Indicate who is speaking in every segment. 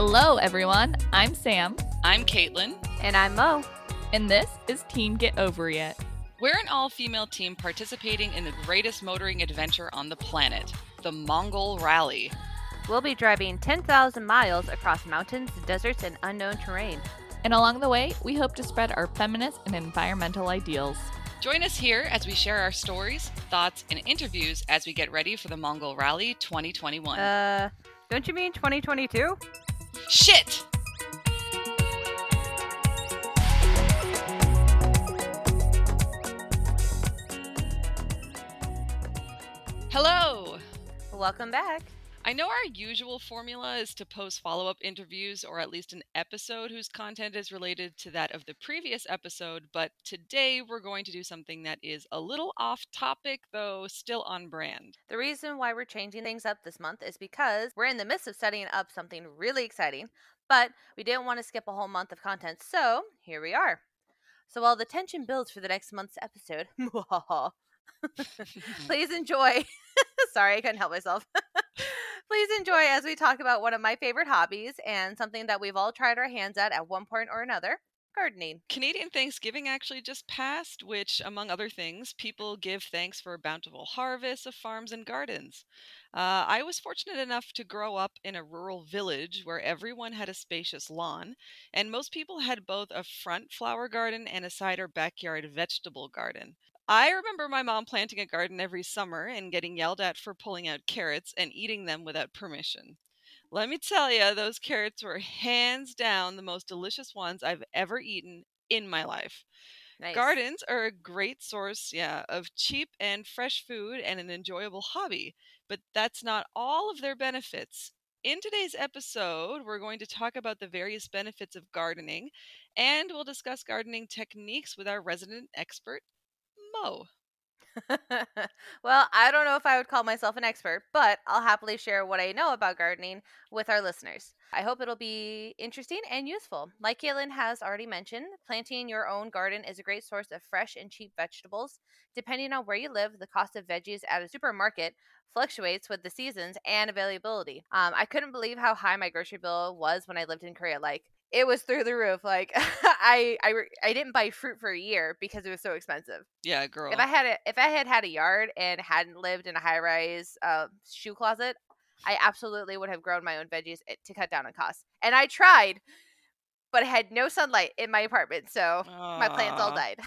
Speaker 1: Hello, everyone. I'm Sam,
Speaker 2: I'm Caitlin.
Speaker 3: And I'm Mo.
Speaker 1: and this is Team Get Over It.
Speaker 2: We're an all female team participating in the greatest motoring adventure on the planet, the Mongol Rally.
Speaker 3: We'll be driving 10,000 miles across mountains, deserts, and unknown terrain.
Speaker 1: And along the way, we hope to spread our feminist and environmental ideals.
Speaker 2: Join us here as we share our stories, thoughts, and interviews as we get ready for the Mongol Rally 2021.
Speaker 3: Uh, don't you mean 2022?
Speaker 2: Shit! Hello!
Speaker 3: Welcome back.
Speaker 2: I know our usual formula is to post follow up interviews or at least an episode whose content is related to that of the previous episode, but today we're going to do something that is a little off topic, though still on brand.
Speaker 3: The reason why we're changing things up this month is because we're in the midst of setting up something really exciting, but we didn't want to skip a whole month of content, so here we are. So while the tension builds for the next month's episode, please enjoy. Sorry, I couldn't help myself. Please enjoy as we talk about one of my favorite hobbies and something that we've all tried our hands at at one point or another gardening.
Speaker 2: Canadian Thanksgiving actually just passed, which, among other things, people give thanks for a bountiful harvest of farms and gardens. Uh, I was fortunate enough to grow up in a rural village where everyone had a spacious lawn, and most people had both a front flower garden and a side or backyard vegetable garden. I remember my mom planting a garden every summer and getting yelled at for pulling out carrots and eating them without permission. Let me tell you, those carrots were hands down the most delicious ones I've ever eaten in my life.
Speaker 3: Nice.
Speaker 2: Gardens are a great source, yeah, of cheap and fresh food and an enjoyable hobby, but that's not all of their benefits. In today's episode, we're going to talk about the various benefits of gardening, and we'll discuss gardening techniques with our resident expert, Mo.
Speaker 3: well, I don't know if I would call myself an expert, but I'll happily share what I know about gardening with our listeners. I hope it'll be interesting and useful. Like Caitlin has already mentioned, planting your own garden is a great source of fresh and cheap vegetables. Depending on where you live, the cost of veggies at a supermarket fluctuates with the seasons and availability. Um, I couldn't believe how high my grocery bill was when I lived in Korea. Like, it was through the roof. Like, I, I, I didn't buy fruit for a year because it was so expensive.
Speaker 2: Yeah, girl.
Speaker 3: If I had a, if I had had a yard and hadn't lived in a high rise uh, shoe closet, I absolutely would have grown my own veggies eh, to cut down on costs. And I tried, but I had no sunlight in my apartment, so my plants all died.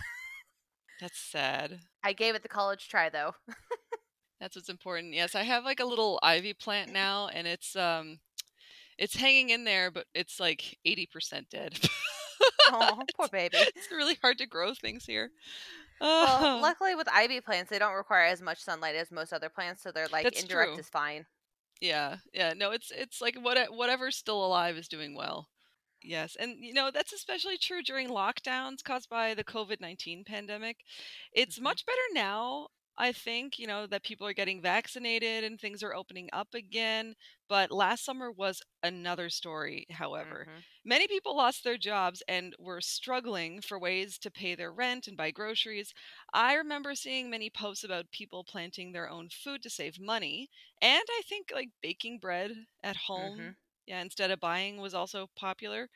Speaker 2: That's sad.
Speaker 3: I gave it the college try though.
Speaker 2: That's what's important. Yes, I have like a little ivy plant now, and it's um, it's hanging in there, but it's like eighty percent dead.
Speaker 3: oh, poor baby.
Speaker 2: it's really hard to grow things here.
Speaker 3: Well,
Speaker 2: Oh,
Speaker 3: luckily with ivy plants, they don't require as much sunlight as most other plants, so they're like
Speaker 2: That's
Speaker 3: indirect
Speaker 2: true.
Speaker 3: is fine.
Speaker 2: yeah, yeah. No, it's it's like what whatever's still alive is doing well. Yes, and you know that's especially true during lockdowns caused by the COVID nineteen pandemic. It's
Speaker 3: Mhm.
Speaker 2: much better now. I think you know that people are getting vaccinated and things are opening up again. But last summer was another story. However,
Speaker 3: Mhm.
Speaker 2: Many people lost their jobs and were struggling for ways to pay their rent and buy groceries. I remember seeing many posts about people planting their own food to save money. And I think like baking bread at home,
Speaker 3: Mhm.
Speaker 2: yeah, instead of buying was also popular.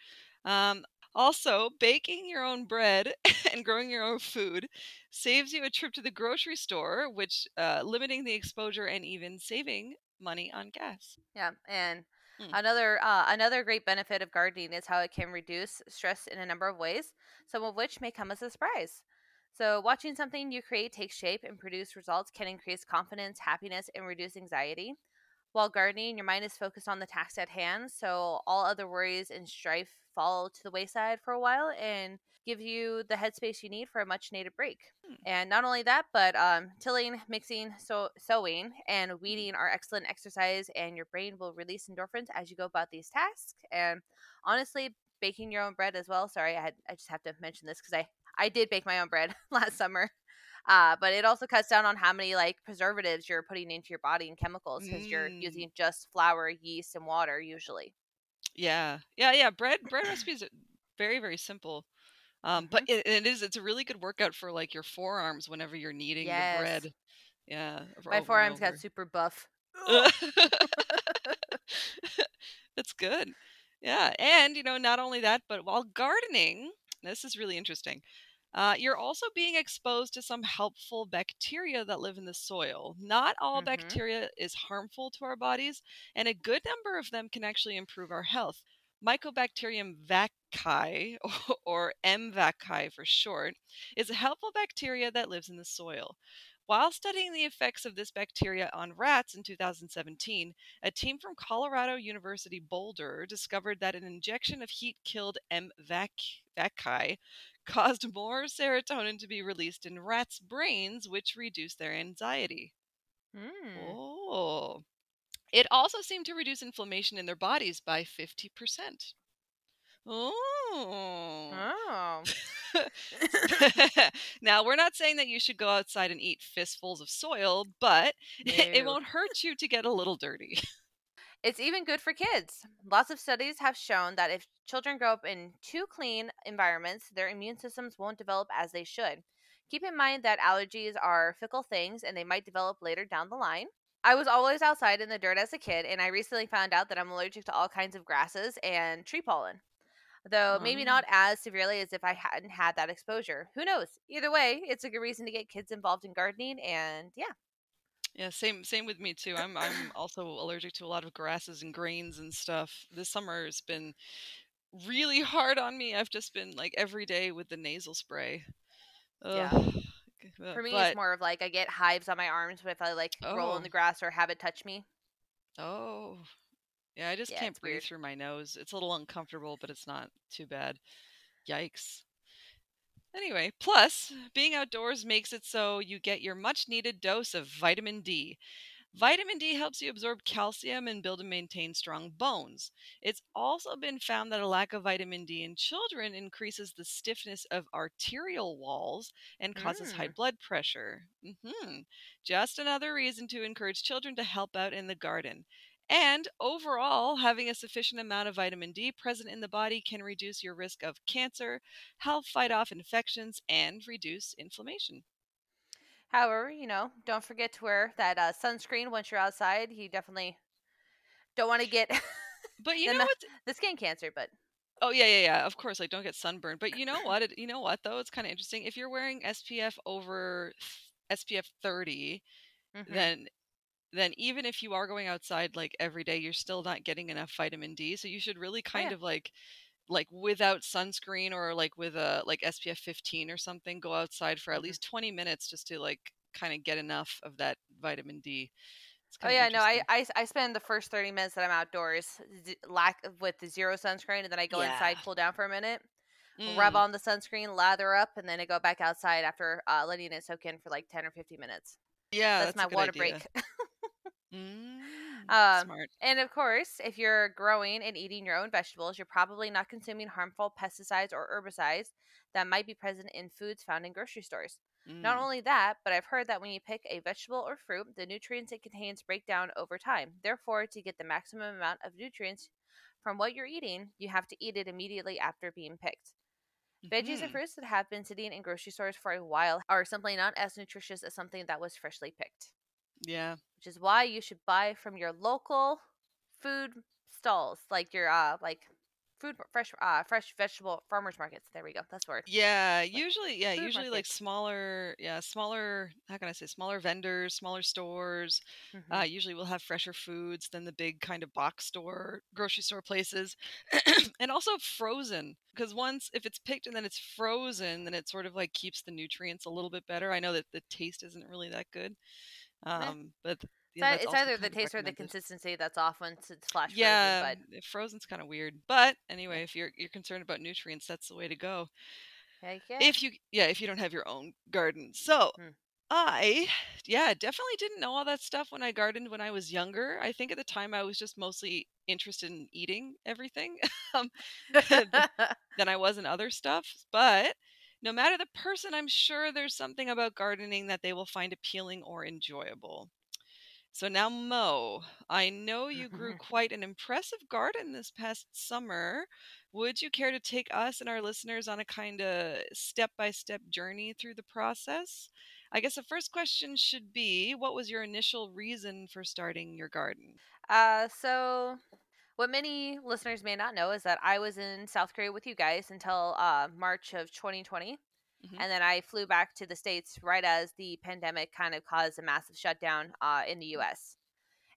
Speaker 2: Um, also, baking your own bread and growing your own food saves you a trip to the grocery store, which uh, limiting the exposure and even saving money on gas.
Speaker 3: Yeah, and
Speaker 2: Mm.
Speaker 3: another uh, another great benefit of gardening is how it can reduce stress in a number of ways, some of which may come as a surprise. So, watching something you create take shape and produce results can increase confidence, happiness, and reduce anxiety. While gardening, your mind is focused on the task at hand, so all other worries and strife fall to the wayside for a while and give you the headspace you need for a much needed break.
Speaker 2: Hmm.
Speaker 3: And not only that, but um, tilling, mixing, so- sowing, and weeding are excellent exercise, and your brain will release endorphins as you go about these tasks. And honestly, baking your own bread as well. Sorry, I had I just have to mention this because I I did bake my own bread last summer. Uh, but it also cuts down on how many like preservatives you're putting into your body and chemicals because you're
Speaker 2: Mm.
Speaker 3: using just flour, yeast, and water usually.
Speaker 2: Yeah, yeah, yeah. Bread bread recipes are very very simple. Um, but it, it is it's a really good workout for like your forearms whenever you're kneading
Speaker 3: Yes.
Speaker 2: the bread. Yeah,
Speaker 3: My forearms got super buff.
Speaker 2: That's good. Yeah, and you know, not only that, but while gardening, this is really interesting. Uh, you're also being exposed to some helpful bacteria that live in the soil. Not all
Speaker 3: hmm
Speaker 2: bacteria is harmful to our bodies, and a good number of them can actually improve our health. Mycobacterium vaccae, or M. vaccae for short, is a helpful bacteria that lives in the soil. While studying the effects of this bacteria on rats in 2017, a team from Colorado University Boulder discovered that an injection of heat killed M. vaccae caused more serotonin to be released in rats' brains, which reduced their anxiety.
Speaker 3: Mm.
Speaker 2: Oh. It also seemed to reduce inflammation in their bodies by 50%. Oh.
Speaker 3: Oh.
Speaker 2: now, we're not saying that you should go outside and eat fistfuls of soil, but it won't hurt you to get a little dirty.
Speaker 3: It's even good for kids. Lots of studies have shown that if children grow up in too clean environments, their immune systems won't develop as they should. Keep in mind that allergies are fickle things and they might develop later down the line. I was always outside in the dirt as a kid, and I recently found out that I'm allergic to all kinds of grasses and tree pollen. Though maybe not as severely as if I hadn't had that exposure. Who knows? Either way, it's a good reason to get kids involved in gardening, and yeah.
Speaker 2: Yeah, same same with me too. I'm I'm also allergic to a lot of grasses and grains and stuff. This summer has been really hard on me. I've just been like every day with the nasal spray.
Speaker 3: Yeah.
Speaker 2: Ugh. Uh,
Speaker 3: For me,
Speaker 2: but
Speaker 3: it's more of like I get hives on my arms if I like roll in
Speaker 2: oh,
Speaker 3: the grass or have it touch me.
Speaker 2: oh, yeah, I just
Speaker 3: Yeah,
Speaker 2: can't breathe
Speaker 3: weird.
Speaker 2: through my nose. It's a little uncomfortable, but it's not too bad. Yikes. Anyway, plus, being outdoors makes it so you get your much needed dose of vitamin D. Vitamin D helps you absorb calcium and build and maintain strong bones. It's also been found that a lack of vitamin D in children increases the stiffness of arterial walls and causes high
Speaker 3: Mm.
Speaker 2: blood pressure. hmm Just another reason to encourage children to help out in the garden. And overall, having a sufficient amount of vitamin D present in the body can reduce your risk of cancer, help fight off infections, and reduce inflammation.
Speaker 3: However, you know, don't forget to wear that uh, sunscreen once you're outside. You definitely don't want to get
Speaker 2: But you
Speaker 3: the
Speaker 2: know what's
Speaker 3: the skin cancer, but
Speaker 2: Oh yeah, yeah, yeah. Of course, like don't get sunburned. But you know what? It, you know what though? It's kind of interesting. If you're wearing SPF over SPF 30,
Speaker 3: hmm
Speaker 2: then then even if you are going outside like every day, you're still not getting enough vitamin D. So you should really kind
Speaker 3: yeah,
Speaker 2: of like like without sunscreen or like with a like SPF 15 or something, go outside for at
Speaker 3: hmm
Speaker 2: least 20 minutes just to like kind of get enough of that vitamin D.
Speaker 3: Oh yeah. No, I. I I spend the first thirty minutes that I'm outdoors z- lack with the zero sunscreen, and then I go
Speaker 2: Yeah.
Speaker 3: inside, cool down for a minute, rub
Speaker 2: Mm,
Speaker 3: on the sunscreen, lather up, and then I go back outside after uh, letting it soak in for like ten or fifteen minutes.
Speaker 2: yeah,
Speaker 3: That's
Speaker 2: that's
Speaker 3: my water
Speaker 2: idea.
Speaker 3: break.
Speaker 2: Mm,
Speaker 3: um,
Speaker 2: smart.
Speaker 3: and of course, if you're growing and eating your own vegetables, you're probably not consuming harmful pesticides or herbicides that might be present in foods found in grocery stores. Not
Speaker 2: Mm.
Speaker 3: only that, but I've heard that when you pick a vegetable or fruit, the nutrients it contains break down over time. Therefore, to get the maximum amount of nutrients from what you're eating, you have to eat it immediately after being picked. Veggies and
Speaker 2: Mhm.
Speaker 3: fruits that have been sitting in grocery stores for a while are simply not as nutritious as something that was freshly picked,
Speaker 2: Yeah.
Speaker 3: which is why you should buy from your local food stalls, like your uh like food fresh uh fresh vegetable farmers markets. There we go. That's word.
Speaker 2: Yeah,
Speaker 3: Like
Speaker 2: usually yeah, usually like smaller, yeah, smaller, how can I say, smaller vendors, smaller stores, uh
Speaker 3: hmm
Speaker 2: usually will have fresher foods than the big kind of box store, grocery store places. And also frozen, because once if it's picked and then it's frozen, then it sort of like keeps the nutrients a little bit better. I know that the taste isn't really that good. Um, but
Speaker 3: It's, either the taste or the consistency that's off once it's flash frozen,
Speaker 2: Yeah,
Speaker 3: but
Speaker 2: mm, frozen's kind of weird. But anyway, if you're you're concerned about nutrients, that's the way to go.
Speaker 3: Heck yeah.
Speaker 2: If you yeah, if you don't have your own garden. So,
Speaker 3: Hmm.
Speaker 2: I yeah, definitely didn't know all that stuff when I gardened when I was younger. I think at the time I was just mostly interested in eating everything um, than I was in other stuff. But no matter the person, I'm sure there's something about gardening that they will find appealing or enjoyable. So now, Mo, I know you grew quite an impressive garden this past summer. Would you care to take us and our listeners on a kind of step by step journey through the process? I guess the first question should be what was your initial reason for starting your garden?
Speaker 3: uh, so what many listeners may not know is that I was in South Korea with you guys until uh, March of 2020.
Speaker 2: Mhm.
Speaker 3: And then I flew back to the States right as the pandemic kind of caused a massive shutdown uh, in the US.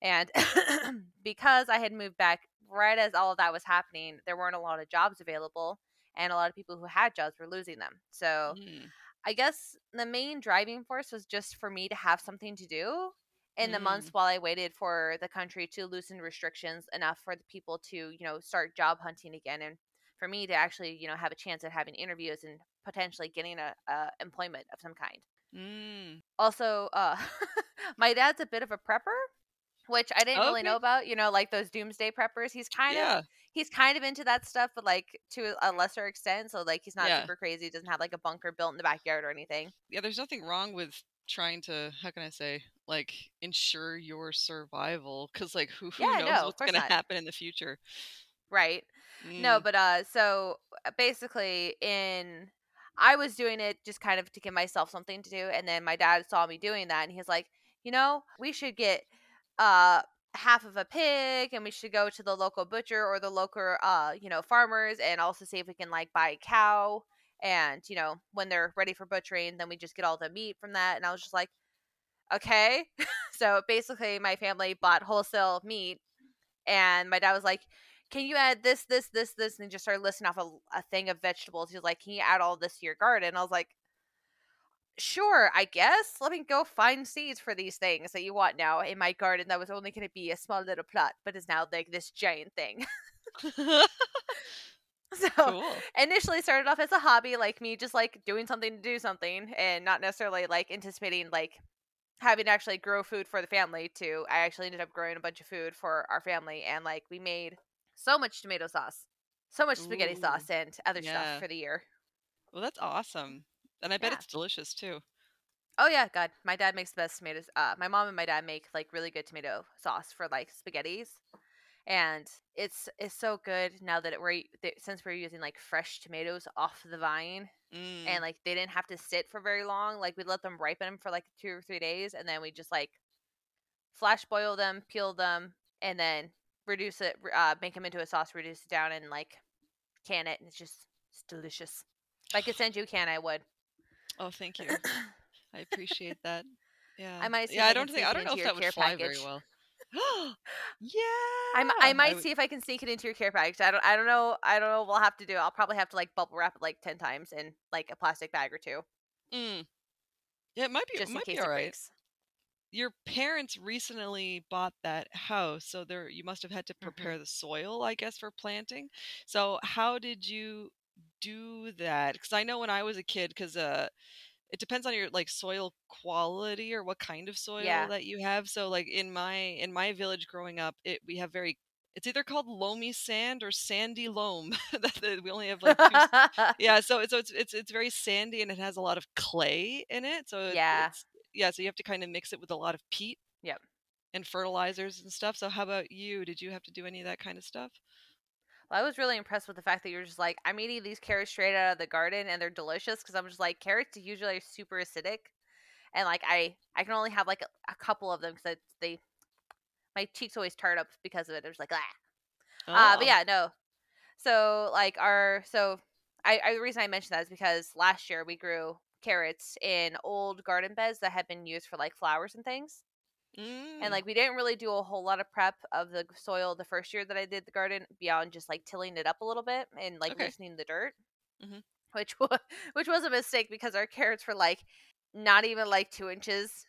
Speaker 3: And because I had moved back right as all of that was happening, there weren't a lot of jobs available. And a lot of people who had jobs were losing them. So
Speaker 2: Mm.
Speaker 3: I guess the main driving force was just for me to have something to do in the months
Speaker 2: Mm.
Speaker 3: while I waited for the country to loosen restrictions enough for the people to, you know, start job hunting again and for me to actually, you know, have a chance at having interviews and potentially getting a, a employment of some kind.
Speaker 2: Mm.
Speaker 3: Also, uh my dad's a bit of a prepper, which I didn't really know about, you know, like those doomsday preppers. He's kind of he's kind of into that stuff, but like to a lesser extent. So like he's not
Speaker 2: Yeah.
Speaker 3: super crazy. Doesn't have like a bunker built in the backyard or anything.
Speaker 2: Yeah, there's nothing wrong with trying to, how can I say, like ensure your survival cuz like who who
Speaker 3: Yeah,
Speaker 2: knows
Speaker 3: no,
Speaker 2: what's going to happen in the future.
Speaker 3: Right. No,
Speaker 2: Mm.
Speaker 3: but uh so uh, basically in I was doing it just kind of to give myself something to do and then my dad saw me doing that and he's like, "You know, we should get uh half of a pig and we should go to the local butcher or the local uh, you know, farmers and also see if we can like buy a cow and, you know, when they're ready for butchering, then we just get all the meat from that." And I was just like, "Okay." so basically my family bought wholesale meat and my dad was like, "Can you add this, this, this, this?" And just started listing off a, a thing of vegetables. He was like, "Can you add all this to your garden?" I was like, "Sure, I guess. Let me go find seeds for these things that you want now in my garden. That was only going to be a small little plot, but is now like this giant thing." so
Speaker 2: cool.
Speaker 3: initially started off as a hobby, like me just like doing something to do something, and not necessarily like anticipating like having to actually grow food for the family too. I actually ended up growing a bunch of food for our family and like we made so much tomato sauce. So much spaghetti
Speaker 2: Ooh,
Speaker 3: sauce and other
Speaker 2: yeah.
Speaker 3: stuff for the year.
Speaker 2: Well, that's awesome. And I bet
Speaker 3: Yeah.
Speaker 2: it's delicious too.
Speaker 3: Oh yeah, god, my dad makes the best tomatoes. Uh my mom and my dad make like really good tomato sauce for like spaghettis. And it's it's so good now that it, we're since we're using like fresh tomatoes off the vine
Speaker 2: Mm.
Speaker 3: and like they didn't have to sit for very long. Like we'd let them ripen for like two or three days, and then we just like flash boil them, peel them, and then reduce it, uh, make them into a sauce, reduce it down, and like can it, and it's just it's delicious. If I could send you a can, I would.
Speaker 2: oh, thank you. I appreciate that. Yeah.
Speaker 3: I might see
Speaker 2: yeah,
Speaker 3: I
Speaker 2: don't think I don't know if that would fly very well. yeah.
Speaker 3: I'm, I might
Speaker 2: would-
Speaker 3: see if I can sneak it into your care package. I don't. I don't know. I don't know. what We'll have to do. I'll probably have to like bubble wrap it like ten times in like a plastic bag or two,
Speaker 2: Mm. Yeah, it might be.
Speaker 3: just
Speaker 2: it
Speaker 3: in
Speaker 2: might
Speaker 3: case
Speaker 2: be
Speaker 3: it
Speaker 2: all right. Your parents recently bought that house, so there you must have had to
Speaker 3: Mm-hmm.
Speaker 2: prepare the soil, I guess, for planting. So how did you do that? Because I know when I was a kid, because uh, it depends on your like soil quality or what kind of soil
Speaker 3: Yeah.
Speaker 2: that you have. So like in my in my village growing up, it we have very it's either called loamy sand or sandy loam. we only have like two yeah so so it's it's it's very sandy and it has a lot of clay in it so
Speaker 3: Yeah.
Speaker 2: yeah so you have to kind of mix it with a lot of peat
Speaker 3: Yep.
Speaker 2: and fertilizers and stuff so how about you did you have to do any of that kind of stuff
Speaker 3: Well, I was really impressed with the fact that you're just like, I'm eating these carrots straight out of the garden and they're delicious because I'm just like, carrots usually are super acidic. And like, I, I can only have like a, a couple of them because they, my cheeks always tart up because of it. There's like, ah. Uh, but
Speaker 2: Oh,
Speaker 3: yeah, no. So like our, so I, I, the reason I mentioned that is because last year we grew carrots in old garden beds that had been used for like flowers and things.
Speaker 2: Mm,
Speaker 3: And like we didn't really do a whole lot of prep of the soil the first year that I did the garden beyond just like tilling it up a little bit and like
Speaker 2: Okay.
Speaker 3: loosening the dirt.
Speaker 2: Mhm.
Speaker 3: Which was which was a mistake because our carrots were like not even like two inches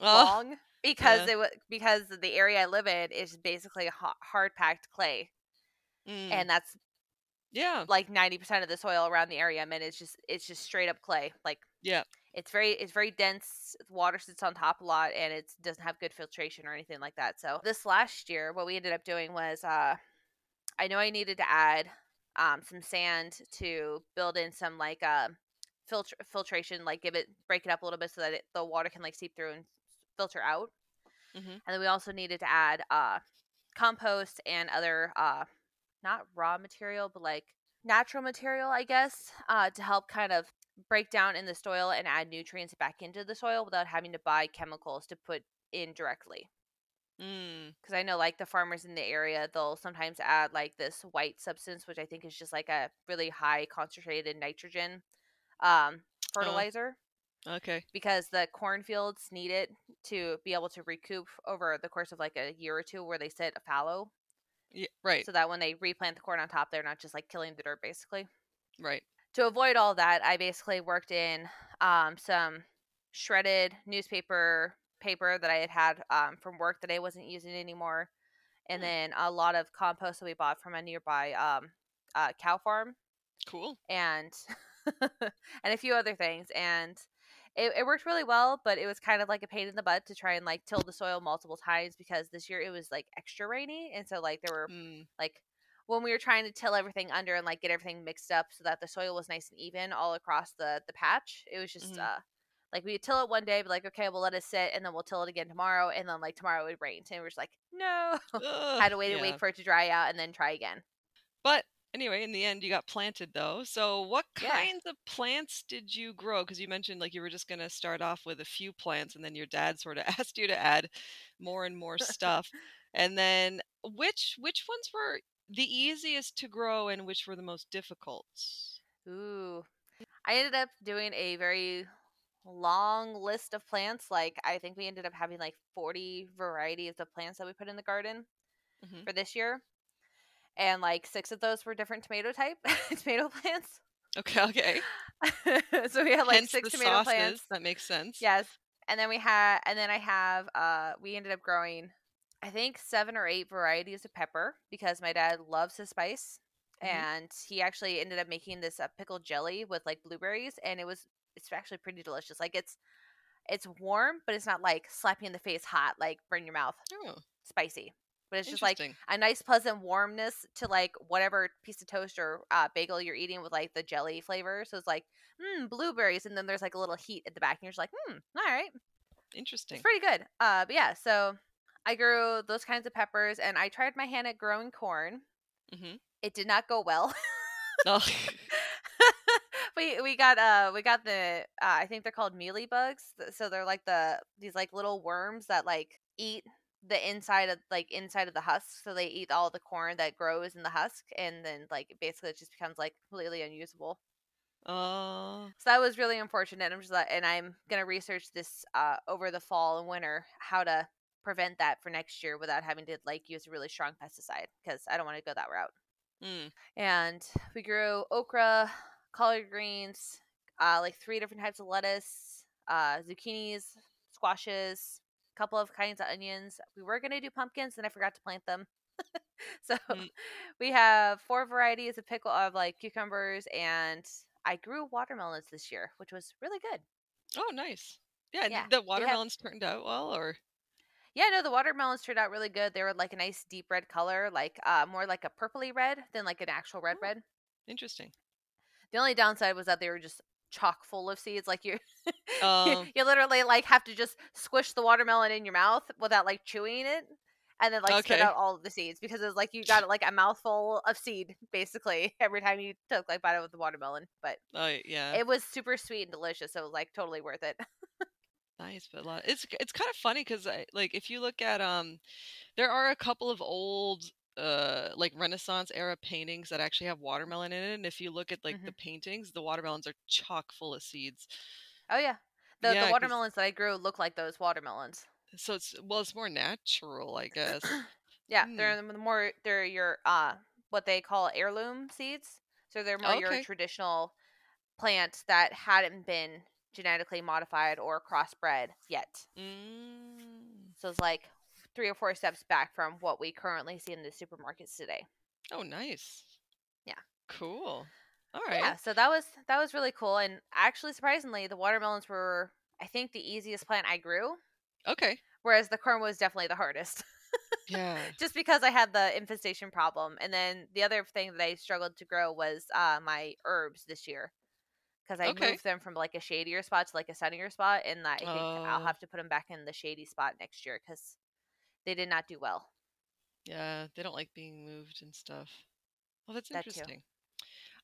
Speaker 2: oh,
Speaker 3: long because
Speaker 2: yeah.
Speaker 3: they wa because the area I live in is basically hard packed clay
Speaker 2: mm,
Speaker 3: and that's
Speaker 2: yeah
Speaker 3: like ninety percent of the soil around the area I'm in is just it's just straight up clay like
Speaker 2: yeah
Speaker 3: it's very it's very dense water sits on top a lot and it doesn't have good filtration or anything like that so this last year what we ended up doing was uh i know i needed to add um some sand to build in some like uh filter filtration like give it break it up a little bit so that it, the water can like seep through and filter out
Speaker 2: Mhm.
Speaker 3: and then we also needed to add uh compost and other uh not raw material but like natural material i guess uh to help kind of break down in the soil and add nutrients back into the soil without having to buy chemicals to put in directly
Speaker 2: Mm.
Speaker 3: because I know like the farmers in the area they'll sometimes add like this white substance which I think is just like a really high concentrated nitrogen um, fertilizer
Speaker 2: Okay.
Speaker 3: because the cornfields need it to be able to recoup over the course of like a year or two where they sit a fallow
Speaker 2: Yeah. Right.
Speaker 3: so that when they replant the corn on top they're not just like killing the dirt basically
Speaker 2: right.
Speaker 3: To avoid all that i basically worked in um, some shredded newspaper paper that i had had um, from work that i wasn't using anymore and
Speaker 2: Hmm.
Speaker 3: then a lot of compost that we bought from a nearby um, uh, cow farm
Speaker 2: Cool.
Speaker 3: and and a few other things and it, it worked really well but it was kind of like a pain in the butt to try and like till the soil multiple times because this year it was like extra rainy and so like there were
Speaker 2: Mm.
Speaker 3: like when we were trying to till everything under and like get everything mixed up so that the soil was nice and even all across the the patch it was just
Speaker 2: Mhm.
Speaker 3: uh like we would till it one day, be like, okay, we'll let it sit, and then we'll till it again tomorrow, and then like tomorrow it would rain, and we're just like, no, had to wait
Speaker 2: yeah.
Speaker 3: a week for it to dry out, and then try again.
Speaker 2: But anyway, in the end, you got planted though. So, what
Speaker 3: Yeah.
Speaker 2: kinds of plants did you grow? Because you mentioned like you were just going to start off with a few plants, and then your dad sort of asked you to add more and more stuff. and then, which which ones were the easiest to grow, and which were the most difficult?
Speaker 3: Ooh. I ended up doing a very long list of plants. Like, I think we ended up having like 40 varieties of plants that we put in the garden
Speaker 2: Mhm.
Speaker 3: for this year. And like six of those were different tomato type tomato plants.
Speaker 2: Okay, okay.
Speaker 3: so we had like
Speaker 2: Hence
Speaker 3: six tomato
Speaker 2: sauces.
Speaker 3: plants.
Speaker 2: That makes sense.
Speaker 3: Yes. And then we had and then I have uh we ended up growing I think seven or eight varieties of pepper because my dad loves his spice.
Speaker 2: Mhm.
Speaker 3: And he actually ended up making this uh, pickled jelly with like blueberries and it was it's actually pretty delicious. Like it's it's warm, but it's not like slap you in the face hot, like burn your mouth
Speaker 2: Oh,
Speaker 3: spicy. But it's just like a nice pleasant warmness to like whatever piece of toast or uh, bagel you're eating with like the jelly flavor. So it's like, hmm, blueberries, and then there's like a little heat at the back, and you're just like, hmm, all right,
Speaker 2: interesting.
Speaker 3: it's pretty good. Uh, but yeah, so I grew those kinds of peppers, and I tried my hand at growing corn.
Speaker 2: hmm
Speaker 3: It did not go well.
Speaker 2: Oh,
Speaker 3: we we got uh we got the uh, I think they're called mealy bugs. So they're like the these like little worms that like eat the inside of like inside of the husk. So they eat all the corn that grows in the husk, and then like basically it just becomes like completely unusable.
Speaker 2: oh,
Speaker 3: So that was really unfortunate. I'm just like, and I'm gonna research this uh over the fall and winter how to prevent that for next year without having to like use a really strong pesticide because I don't want to go that route
Speaker 2: mm,
Speaker 3: and we grew okra, collard greens, uh, like three different types of lettuce, uh, zucchinis, squashes, a couple of kinds of onions. We were gonna do pumpkins, and I forgot to plant them. so
Speaker 2: Mm.
Speaker 3: we have four varieties of pickle of like cucumbers, and I grew watermelons this year, which was really good.
Speaker 2: oh, nice. Yeah,
Speaker 3: Yeah,
Speaker 2: the
Speaker 3: they have-
Speaker 2: watermelons turned out well, or
Speaker 3: Yeah, no, the watermelons turned out really good. They were like a nice deep red color, like uh, more like a purpley red than like an actual red
Speaker 2: Oh.
Speaker 3: red.
Speaker 2: interesting.
Speaker 3: The only downside was that they were just chock full of seeds. Like you,
Speaker 2: Um,
Speaker 3: you literally like have to just squish the watermelon in your mouth without like chewing it, and then like spit out all of the seeds because it's like you got like a mouthful of seed basically every time you took like bite out with the watermelon. But
Speaker 2: oh, yeah.
Speaker 3: it was super sweet and delicious, so it was like totally worth it.
Speaker 2: Nice, but a lot. It's it's kind of funny because I like if you look at um, there are a couple of old uh like Renaissance era paintings that actually have watermelon in it, and if you look at like
Speaker 3: Mm-hmm.
Speaker 2: the paintings, the watermelons are chock full of seeds.
Speaker 3: oh yeah, the
Speaker 2: Yeah,
Speaker 3: the watermelons that I grew look like those watermelons.
Speaker 2: So it's well, it's more natural, I guess.
Speaker 3: Yeah,
Speaker 2: Hmm.
Speaker 3: they're the more they're your uh what they call heirloom seeds. So they're more your traditional plants that hadn't been genetically modified or crossbred yet.
Speaker 2: Mm.
Speaker 3: So it's like three or four steps back from what we currently see in the supermarkets today.
Speaker 2: Oh, nice.
Speaker 3: Yeah.
Speaker 2: Cool. All right.
Speaker 3: Yeah, so that was that was really cool and actually surprisingly the watermelons were I think the easiest plant I grew,
Speaker 2: Okay.
Speaker 3: whereas the corn was definitely the hardest.
Speaker 2: Yeah.
Speaker 3: just because I had the infestation problem. And then the other thing that I struggled to grow was uh, my herbs this year because I
Speaker 2: Okay.
Speaker 3: moved them from like a shadier spot to like a sunnier spot, and I think I'll
Speaker 2: Oh.
Speaker 3: have to put them back in the shady spot next year because they did not do well.
Speaker 2: Yeah. They don't like being moved and stuff. Well, that's
Speaker 3: That
Speaker 2: interesting.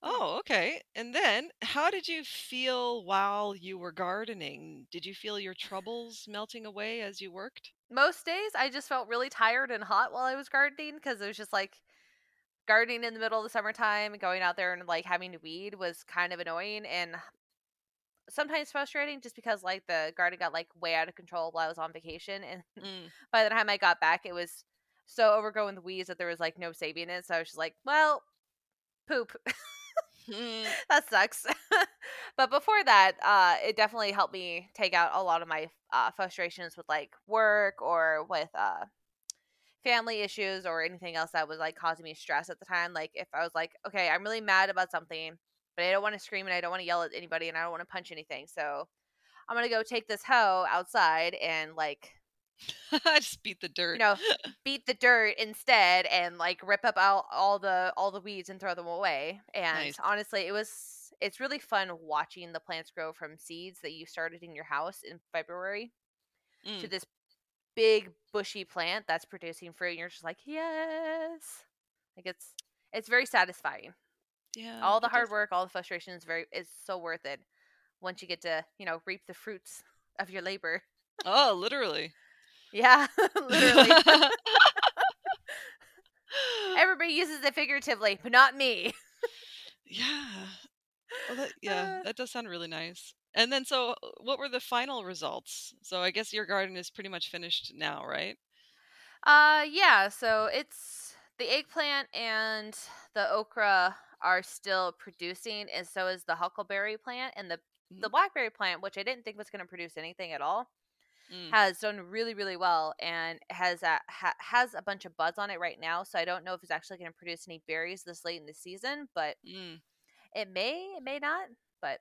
Speaker 2: Mm. Oh, okay. And then, how did you feel while you were gardening? Did you feel your troubles melting away as you worked?
Speaker 3: Most days I just felt really tired and hot while I was gardening because it was just like gardening in the middle of the summertime and going out there and like having to weed was kind of annoying and sometimes frustrating just because like the garden got like way out of control while I was on vacation and
Speaker 2: Mm.
Speaker 3: by the time I got back it was so overgrown with weeds that there was like no saving it. So I was just like, well, poop.
Speaker 2: Mm.
Speaker 3: that sucks. but before that, uh, it definitely helped me take out a lot of my uh, frustrations with like work or with uh, family issues or anything else that was like causing me stress at the time. Like if I was like, okay, I'm really mad about something, but I don't want to scream and I don't want to yell at anybody and I don't want to punch anything. So I'm gonna go take this hoe outside and like
Speaker 2: Just beat the dirt.
Speaker 3: you know beat the dirt instead and like rip up all, all the all the weeds and throw them away and
Speaker 2: Nice.
Speaker 3: honestly it was it's really fun watching the plants grow from seeds that you started in your house in february to
Speaker 2: Mm.
Speaker 3: this big bushy plant that's producing fruit and you're just like yes like it's it's very satisfying
Speaker 2: Yeah.
Speaker 3: all the hard
Speaker 2: does-
Speaker 3: work all the frustration is very is so worth it once you get to you know reap the fruits of your labor
Speaker 2: Oh, literally.
Speaker 3: yeah literally everybody uses it figuratively but not me
Speaker 2: yeah. Well, that, yeah, that does sound really nice. And then, so uh, what were the final results? So I guess your garden is pretty much finished now, right?
Speaker 3: Uh yeah, so it's the eggplant and the okra are still producing and so is the huckleberry plant and the the
Speaker 2: Mhm.
Speaker 3: blackberry plant, which I didn't think was going to produce anything at all,
Speaker 2: Mm.
Speaker 3: has done really really well and has a, ha, has a bunch of buds on it right now, so I don't know if it's actually going to produce any berries this late in the season, but
Speaker 2: Mm.
Speaker 3: it may it may not, but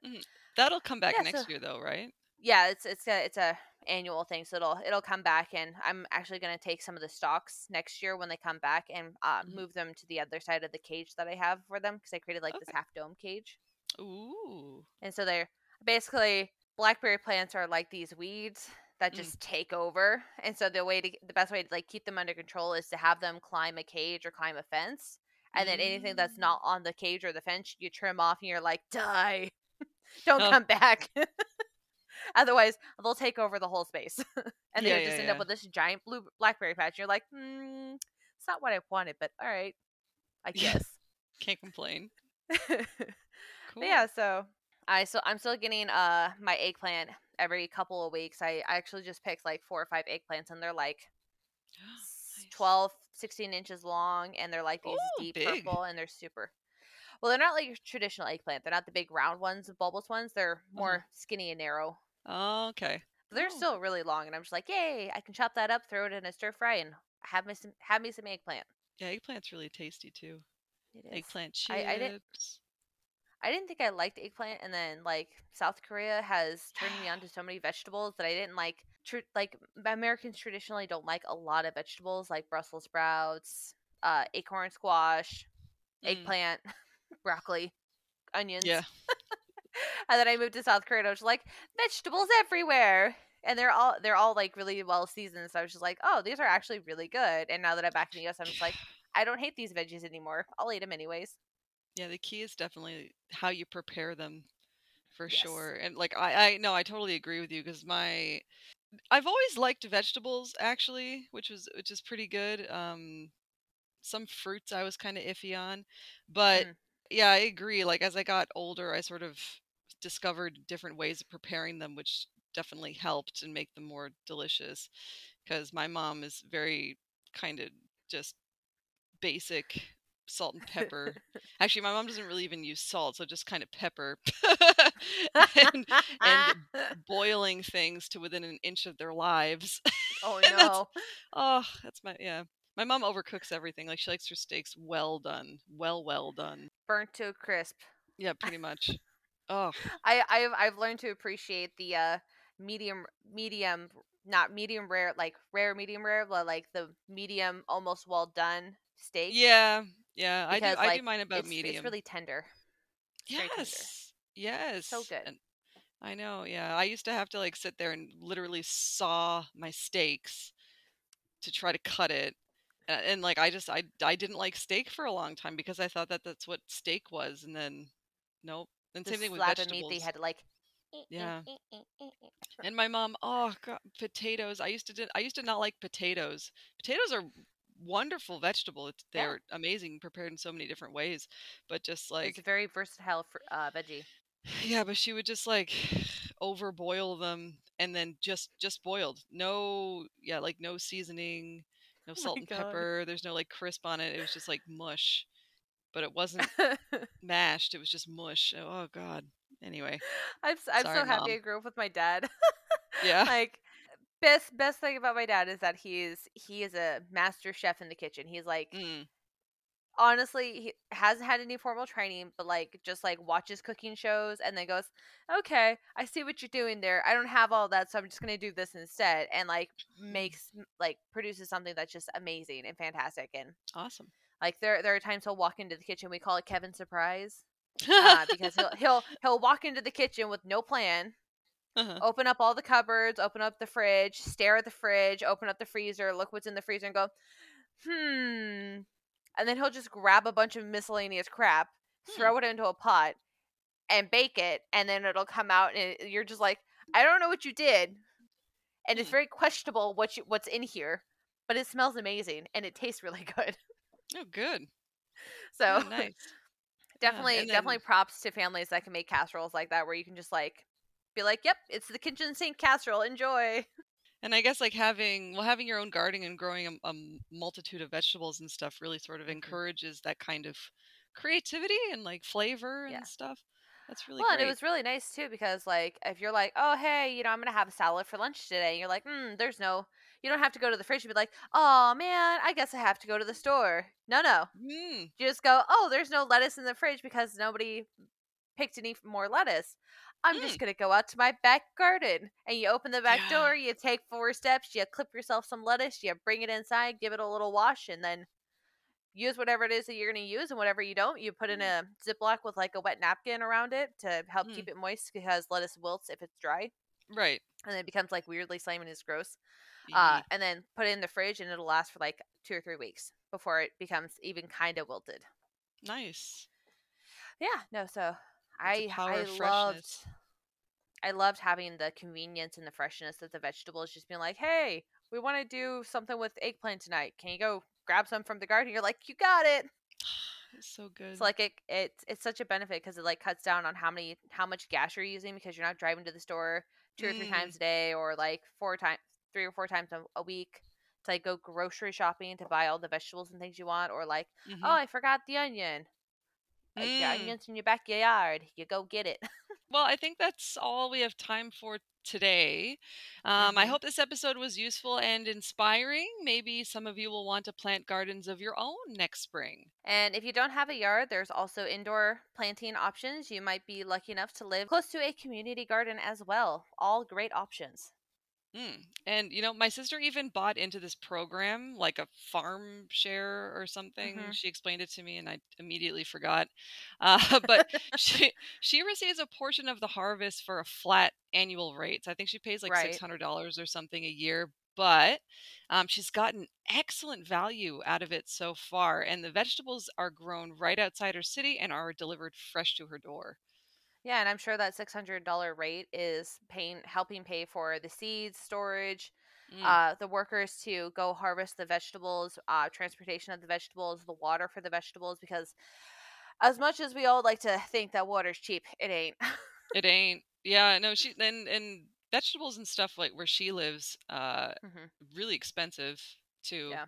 Speaker 2: That'll come back
Speaker 3: Yeah,
Speaker 2: next
Speaker 3: so-
Speaker 2: year, though, right?
Speaker 3: yeah, it's it's a it's a annual thing, so it'll it'll come back, and I'm actually gonna take some of the stalks next year when they come back and uh,
Speaker 2: Mhm.
Speaker 3: move them to the other side of the cage that I have for them because I created like this half dome cage,
Speaker 2: Ooh.
Speaker 3: and so they're basically blackberry plants are like these weeds that
Speaker 2: Mm.
Speaker 3: just take over, and so the way to the best way to like keep them under control is to have them climb a cage or climb a fence. And then anything that's
Speaker 2: Mm.
Speaker 3: not on the cage or the fence, you trim off, and you're like, die, don't come back. Otherwise, they'll take over the whole space, and
Speaker 2: Yeah,
Speaker 3: they'll
Speaker 2: yeah,
Speaker 3: just end
Speaker 2: yeah.
Speaker 3: up with this giant blue blackberry patch. You're like, hmm, it's not what I wanted, but all right, I guess.
Speaker 2: Can't complain. Cool.
Speaker 3: yeah, so I so I'm still getting uh my eggplant every couple of weeks. I, I actually just picked like four or five eggplants, and they're like s-
Speaker 2: Nice.
Speaker 3: 12, 16 inches long, and they're like these
Speaker 2: Ooh,
Speaker 3: deep
Speaker 2: big.
Speaker 3: purple, and they're super. Well, they're not like your traditional eggplant. They're not the big round ones, the bulbous ones. They're more skinny and narrow.
Speaker 2: Oh, okay.
Speaker 3: But they're
Speaker 2: Oh.
Speaker 3: still really long, and I'm just like, yay! I can chop that up, throw it in a stir fry, and have me some have me some eggplant.
Speaker 2: Yeah, eggplant's really tasty too.
Speaker 3: It is.
Speaker 2: Eggplant chips.
Speaker 3: I- I didn't- I didn't think I liked eggplant, and then like South Korea has turned me on to so many vegetables that I didn't like. Tr- like Americans traditionally don't like a lot of vegetables, like Brussels sprouts, uh, acorn squash,
Speaker 2: Mm.
Speaker 3: eggplant, broccoli, onions.
Speaker 2: Yeah.
Speaker 3: and then I moved to South Korea, and I was like, vegetables everywhere, and they're all they're all like really well seasoned. So I was just like, oh, these are actually really good. And now that I'm back in the US, I'm just like, I don't hate these veggies anymore. I'll eat them anyways.
Speaker 2: Yeah, the key is definitely how you prepare them for
Speaker 3: Yes.
Speaker 2: sure. And like I I no, I totally agree with you because my I've always liked vegetables actually, which was which is pretty good. Um some fruits I was kind of iffy on, but
Speaker 3: Mm.
Speaker 2: Yeah, I agree. Like as I got older, I sort of discovered different ways of preparing them which definitely helped and make them more delicious because my mom is very kind of just basic salt and pepper Actually, my mom doesn't really even use salt, so just kind of pepper and and boiling things to within an inch of their lives.
Speaker 3: oh
Speaker 2: and that's-
Speaker 3: no.
Speaker 2: oh, that's my yeah. My mom overcooks everything. Like she likes her steaks well done, well well done.
Speaker 3: Burnt to a crisp.
Speaker 2: Yeah, pretty much. Oh,
Speaker 3: I, I've I've learned to appreciate the uh medium medium not medium rare like rare medium rare but like the medium almost well done steak.
Speaker 2: yeah, yeah. I do.
Speaker 3: Because,
Speaker 2: I do mine about
Speaker 3: it's,
Speaker 2: medium.
Speaker 3: It's really tender. It's very tender.
Speaker 2: yes, So
Speaker 3: good.
Speaker 2: And I know. Yeah, I used to have to like sit there and literally saw my steaks to try to cut it And like I just I I didn't like steak for a long time because I thought that that's what steak was, and then nope. And
Speaker 3: The
Speaker 2: same thing with
Speaker 3: of meat
Speaker 2: vegetables.
Speaker 3: they had to like.
Speaker 2: Eh, eh, yeah. Eh, and my mom, oh god, potatoes. I used to did, I used to not like potatoes. Potatoes are wonderful vegetable. It's, they're amazing prepared in so many different ways. But just like It's
Speaker 3: a very versatile fr- uh, veggie.
Speaker 2: yeah, but she would just like over boil them and then just just boiled. No, yeah, like no seasoning, no
Speaker 3: Oh
Speaker 2: salt
Speaker 3: my
Speaker 2: and
Speaker 3: God.
Speaker 2: pepper. There's no like crisp on it. It was just like mush. But it wasn't mashed. It was just mush. Oh, oh god. Anyway,
Speaker 3: I'm I'm
Speaker 2: Sorry,
Speaker 3: so happy
Speaker 2: Mom.
Speaker 3: I grew up with my dad.
Speaker 2: yeah.
Speaker 3: like best best thing about my dad is that he's he is a master chef in the kitchen. He's like
Speaker 2: Mm,
Speaker 3: honestly he hasn't had any formal training, but like just like watches cooking shows and then goes, "Okay, I see what you're doing there. I don't have all that, so I'm just gonna do this instead." And like makes like produces something that's just amazing and fantastic. And
Speaker 2: awesome.
Speaker 3: like there there are times he'll walk into the kitchen. We call it Kevin Surprise uh, because he'll he'll he'll walk into the kitchen with no plan
Speaker 2: Uh-huh.
Speaker 3: open up all the cupboards, open up the fridge, stare at the fridge, open up the freezer, look what's in the freezer, and go, hmm. And then he'll just grab a bunch of miscellaneous crap,
Speaker 2: Hmm.
Speaker 3: throw it into a pot, and bake it, and then it'll come out, and it- you're just like, I don't know what you did, and it's
Speaker 2: Hmm.
Speaker 3: very questionable what you, what's in here, but it smells amazing and it tastes really good.
Speaker 2: Oh, good.
Speaker 3: So
Speaker 2: Oh, nice.
Speaker 3: definitely,
Speaker 2: and
Speaker 3: definitely props to families that can make casseroles like that, where you can just like be like, "Yep, it's the kitchen sink casserole. Enjoy."
Speaker 2: And I guess like having well having your own garden and growing a multitude of vegetables and stuff really sort of
Speaker 3: Mhm.
Speaker 2: encourages that kind of creativity and like flavor and
Speaker 3: Yeah.
Speaker 2: stuff. That's really
Speaker 3: well,
Speaker 2: great.
Speaker 3: and it was really nice too because, like, if you're like, oh, hey, you know, I'm gonna have a salad for lunch today, and you're like, hmm, there's no, you don't have to go to the fridge and be like, oh man, I guess I have to go to the store. No, no,
Speaker 2: Mm,
Speaker 3: you just go, oh, there's no lettuce in the fridge because nobody picked any more lettuce. I'm just gonna go out to my back garden, and you open the back
Speaker 2: Yeah.
Speaker 3: door, you take four steps, you clip yourself some lettuce, you bring it inside, give it a little wash, and then use whatever it is that you're going to use and whatever you don't you put in a ziploc with like a wet napkin around it to help
Speaker 2: Mm.
Speaker 3: keep it moist because lettuce wilts if it's dry
Speaker 2: right.
Speaker 3: and then it becomes like weirdly slimy and it's gross uh, and then put it in the fridge and it'll last for like two or three weeks before it becomes even kind of wilted
Speaker 2: nice.
Speaker 3: yeah no so i i loved i loved having the convenience and the freshness of the vegetables just being like hey we want to do something with eggplant tonight can you go grab some from the garden you're like you got it
Speaker 2: It's so good.
Speaker 3: So like it it's it's such a benefit because it like cuts down on how many how much gas you're using because you're not driving to the store two or three
Speaker 2: Mm.
Speaker 3: times a day or like four times three or four times a, week to like go grocery shopping to buy all the vegetables and things you want or like
Speaker 2: Mhm.
Speaker 3: oh I forgot the onion like the
Speaker 2: Mm.
Speaker 3: onions in your backyard you go get it
Speaker 2: Well, I think that's all we have time for today. Um, I
Speaker 3: Mhm.
Speaker 2: hope this episode was useful and inspiring. Maybe some of you will want to plant gardens of your own next spring.
Speaker 3: and if you don't have a yard there's also indoor planting options you might be lucky enough to live close to a community garden as well all great options
Speaker 2: Mm. And you know, my sister even bought into this program, like a farm share or something.
Speaker 3: Mhm.
Speaker 2: She explained it to me, and I immediately forgot. Uh, but she she receives a portion of the harvest for a flat annual rate. So I think she pays like
Speaker 3: Right.
Speaker 2: six hundred dollars or something a year. But um, she's gotten excellent value out of it so far, and the vegetables are grown right outside her city and are delivered fresh to her door.
Speaker 3: Yeah, and I'm sure that six hundred dollar rate is paying helping pay for the seeds, storage,
Speaker 2: Mm.
Speaker 3: uh, the workers to go harvest the vegetables, uh, transportation of the vegetables, the water for the vegetables. Because as much as we all like to think that water's cheap, it ain't.
Speaker 2: It ain't. Yeah, no, she and and vegetables and stuff like where she lives, uh,
Speaker 3: Mhm.
Speaker 2: really expensive too.
Speaker 3: Yeah.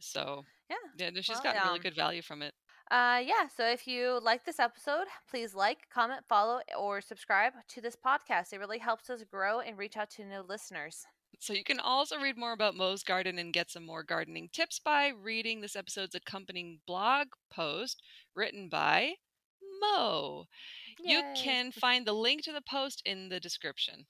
Speaker 2: So
Speaker 3: Yeah.
Speaker 2: yeah, no, she's
Speaker 3: Well,
Speaker 2: gotten really
Speaker 3: um,
Speaker 2: good value from it.
Speaker 3: Uh, yeah. So if you like this episode, please like, comment, follow, or subscribe to this podcast. It really helps us grow and reach out to new listeners.
Speaker 2: So you can also read more about Mo's Garden and get some more gardening tips by reading this episode's accompanying blog post written by Mo. You can find the link to the post in the description.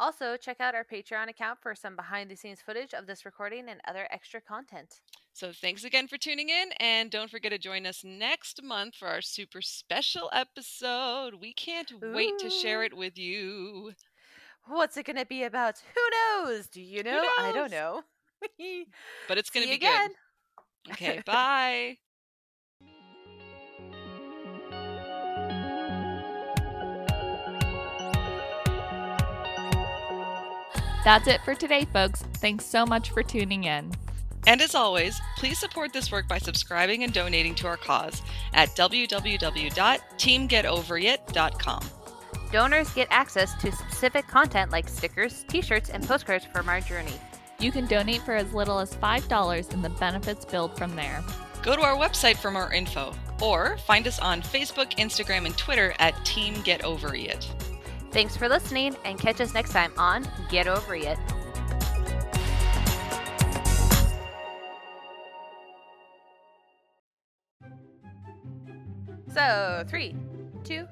Speaker 3: Also, check out our Patreon account for some behind the scenes footage of this recording and other extra content.
Speaker 2: So thanks again for tuning in, and don't forget to join us next month for our super special episode. We can't wait to share it with you.
Speaker 3: What's it going to be about? Who knows? Do you know? I don't know.
Speaker 2: But it's going to be
Speaker 3: again.
Speaker 2: good. Okay, bye.
Speaker 1: That's it for today, folks. Thanks so much for tuning in.
Speaker 2: And as always, please support this work by subscribing and donating to our cause at www.teamgetoverit.com.
Speaker 3: Donors get access to specific content like stickers, t shirts, and postcards from our journey.
Speaker 1: You can donate for as little as $5 and the benefits build from there.
Speaker 2: Go to our website for more info or find us on Facebook, Instagram, and Twitter at Team Get Over It.
Speaker 3: Thanks for listening and catch us next time on Get Over It. So, three, two,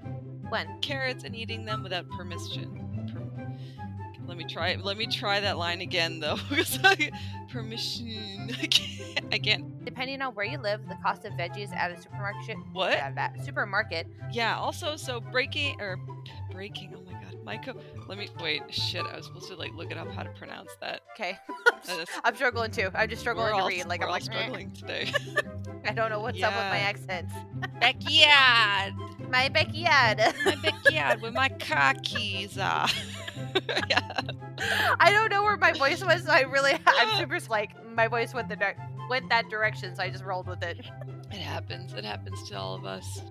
Speaker 3: one.
Speaker 2: Carrots and eating them without permission. Per- let me try. Let me try that line again, though. I- permission. I can't. I can't.
Speaker 3: Depending on where you live, the cost of veggies at a supermarket.
Speaker 2: What?
Speaker 3: Yeah, that supermarket.
Speaker 2: Yeah. Also, so breaking or breaking. Oh my god, Micah. Let me wait. Shit, I was supposed to like look it up how to pronounce that.
Speaker 3: Okay. I'm struggling too. I'm just struggling
Speaker 2: we're
Speaker 3: to read. Like I'm
Speaker 2: all
Speaker 3: like,
Speaker 2: struggling today.
Speaker 3: I don't know what's up with my accents.
Speaker 2: backyard.
Speaker 3: My backyard.
Speaker 2: My backyard where my car keys uh, are. yeah.
Speaker 3: I don't know where my voice was, so I really, I'm super like my voice went the went that direction, so I just rolled with it.
Speaker 2: It happens. It happens to all of us.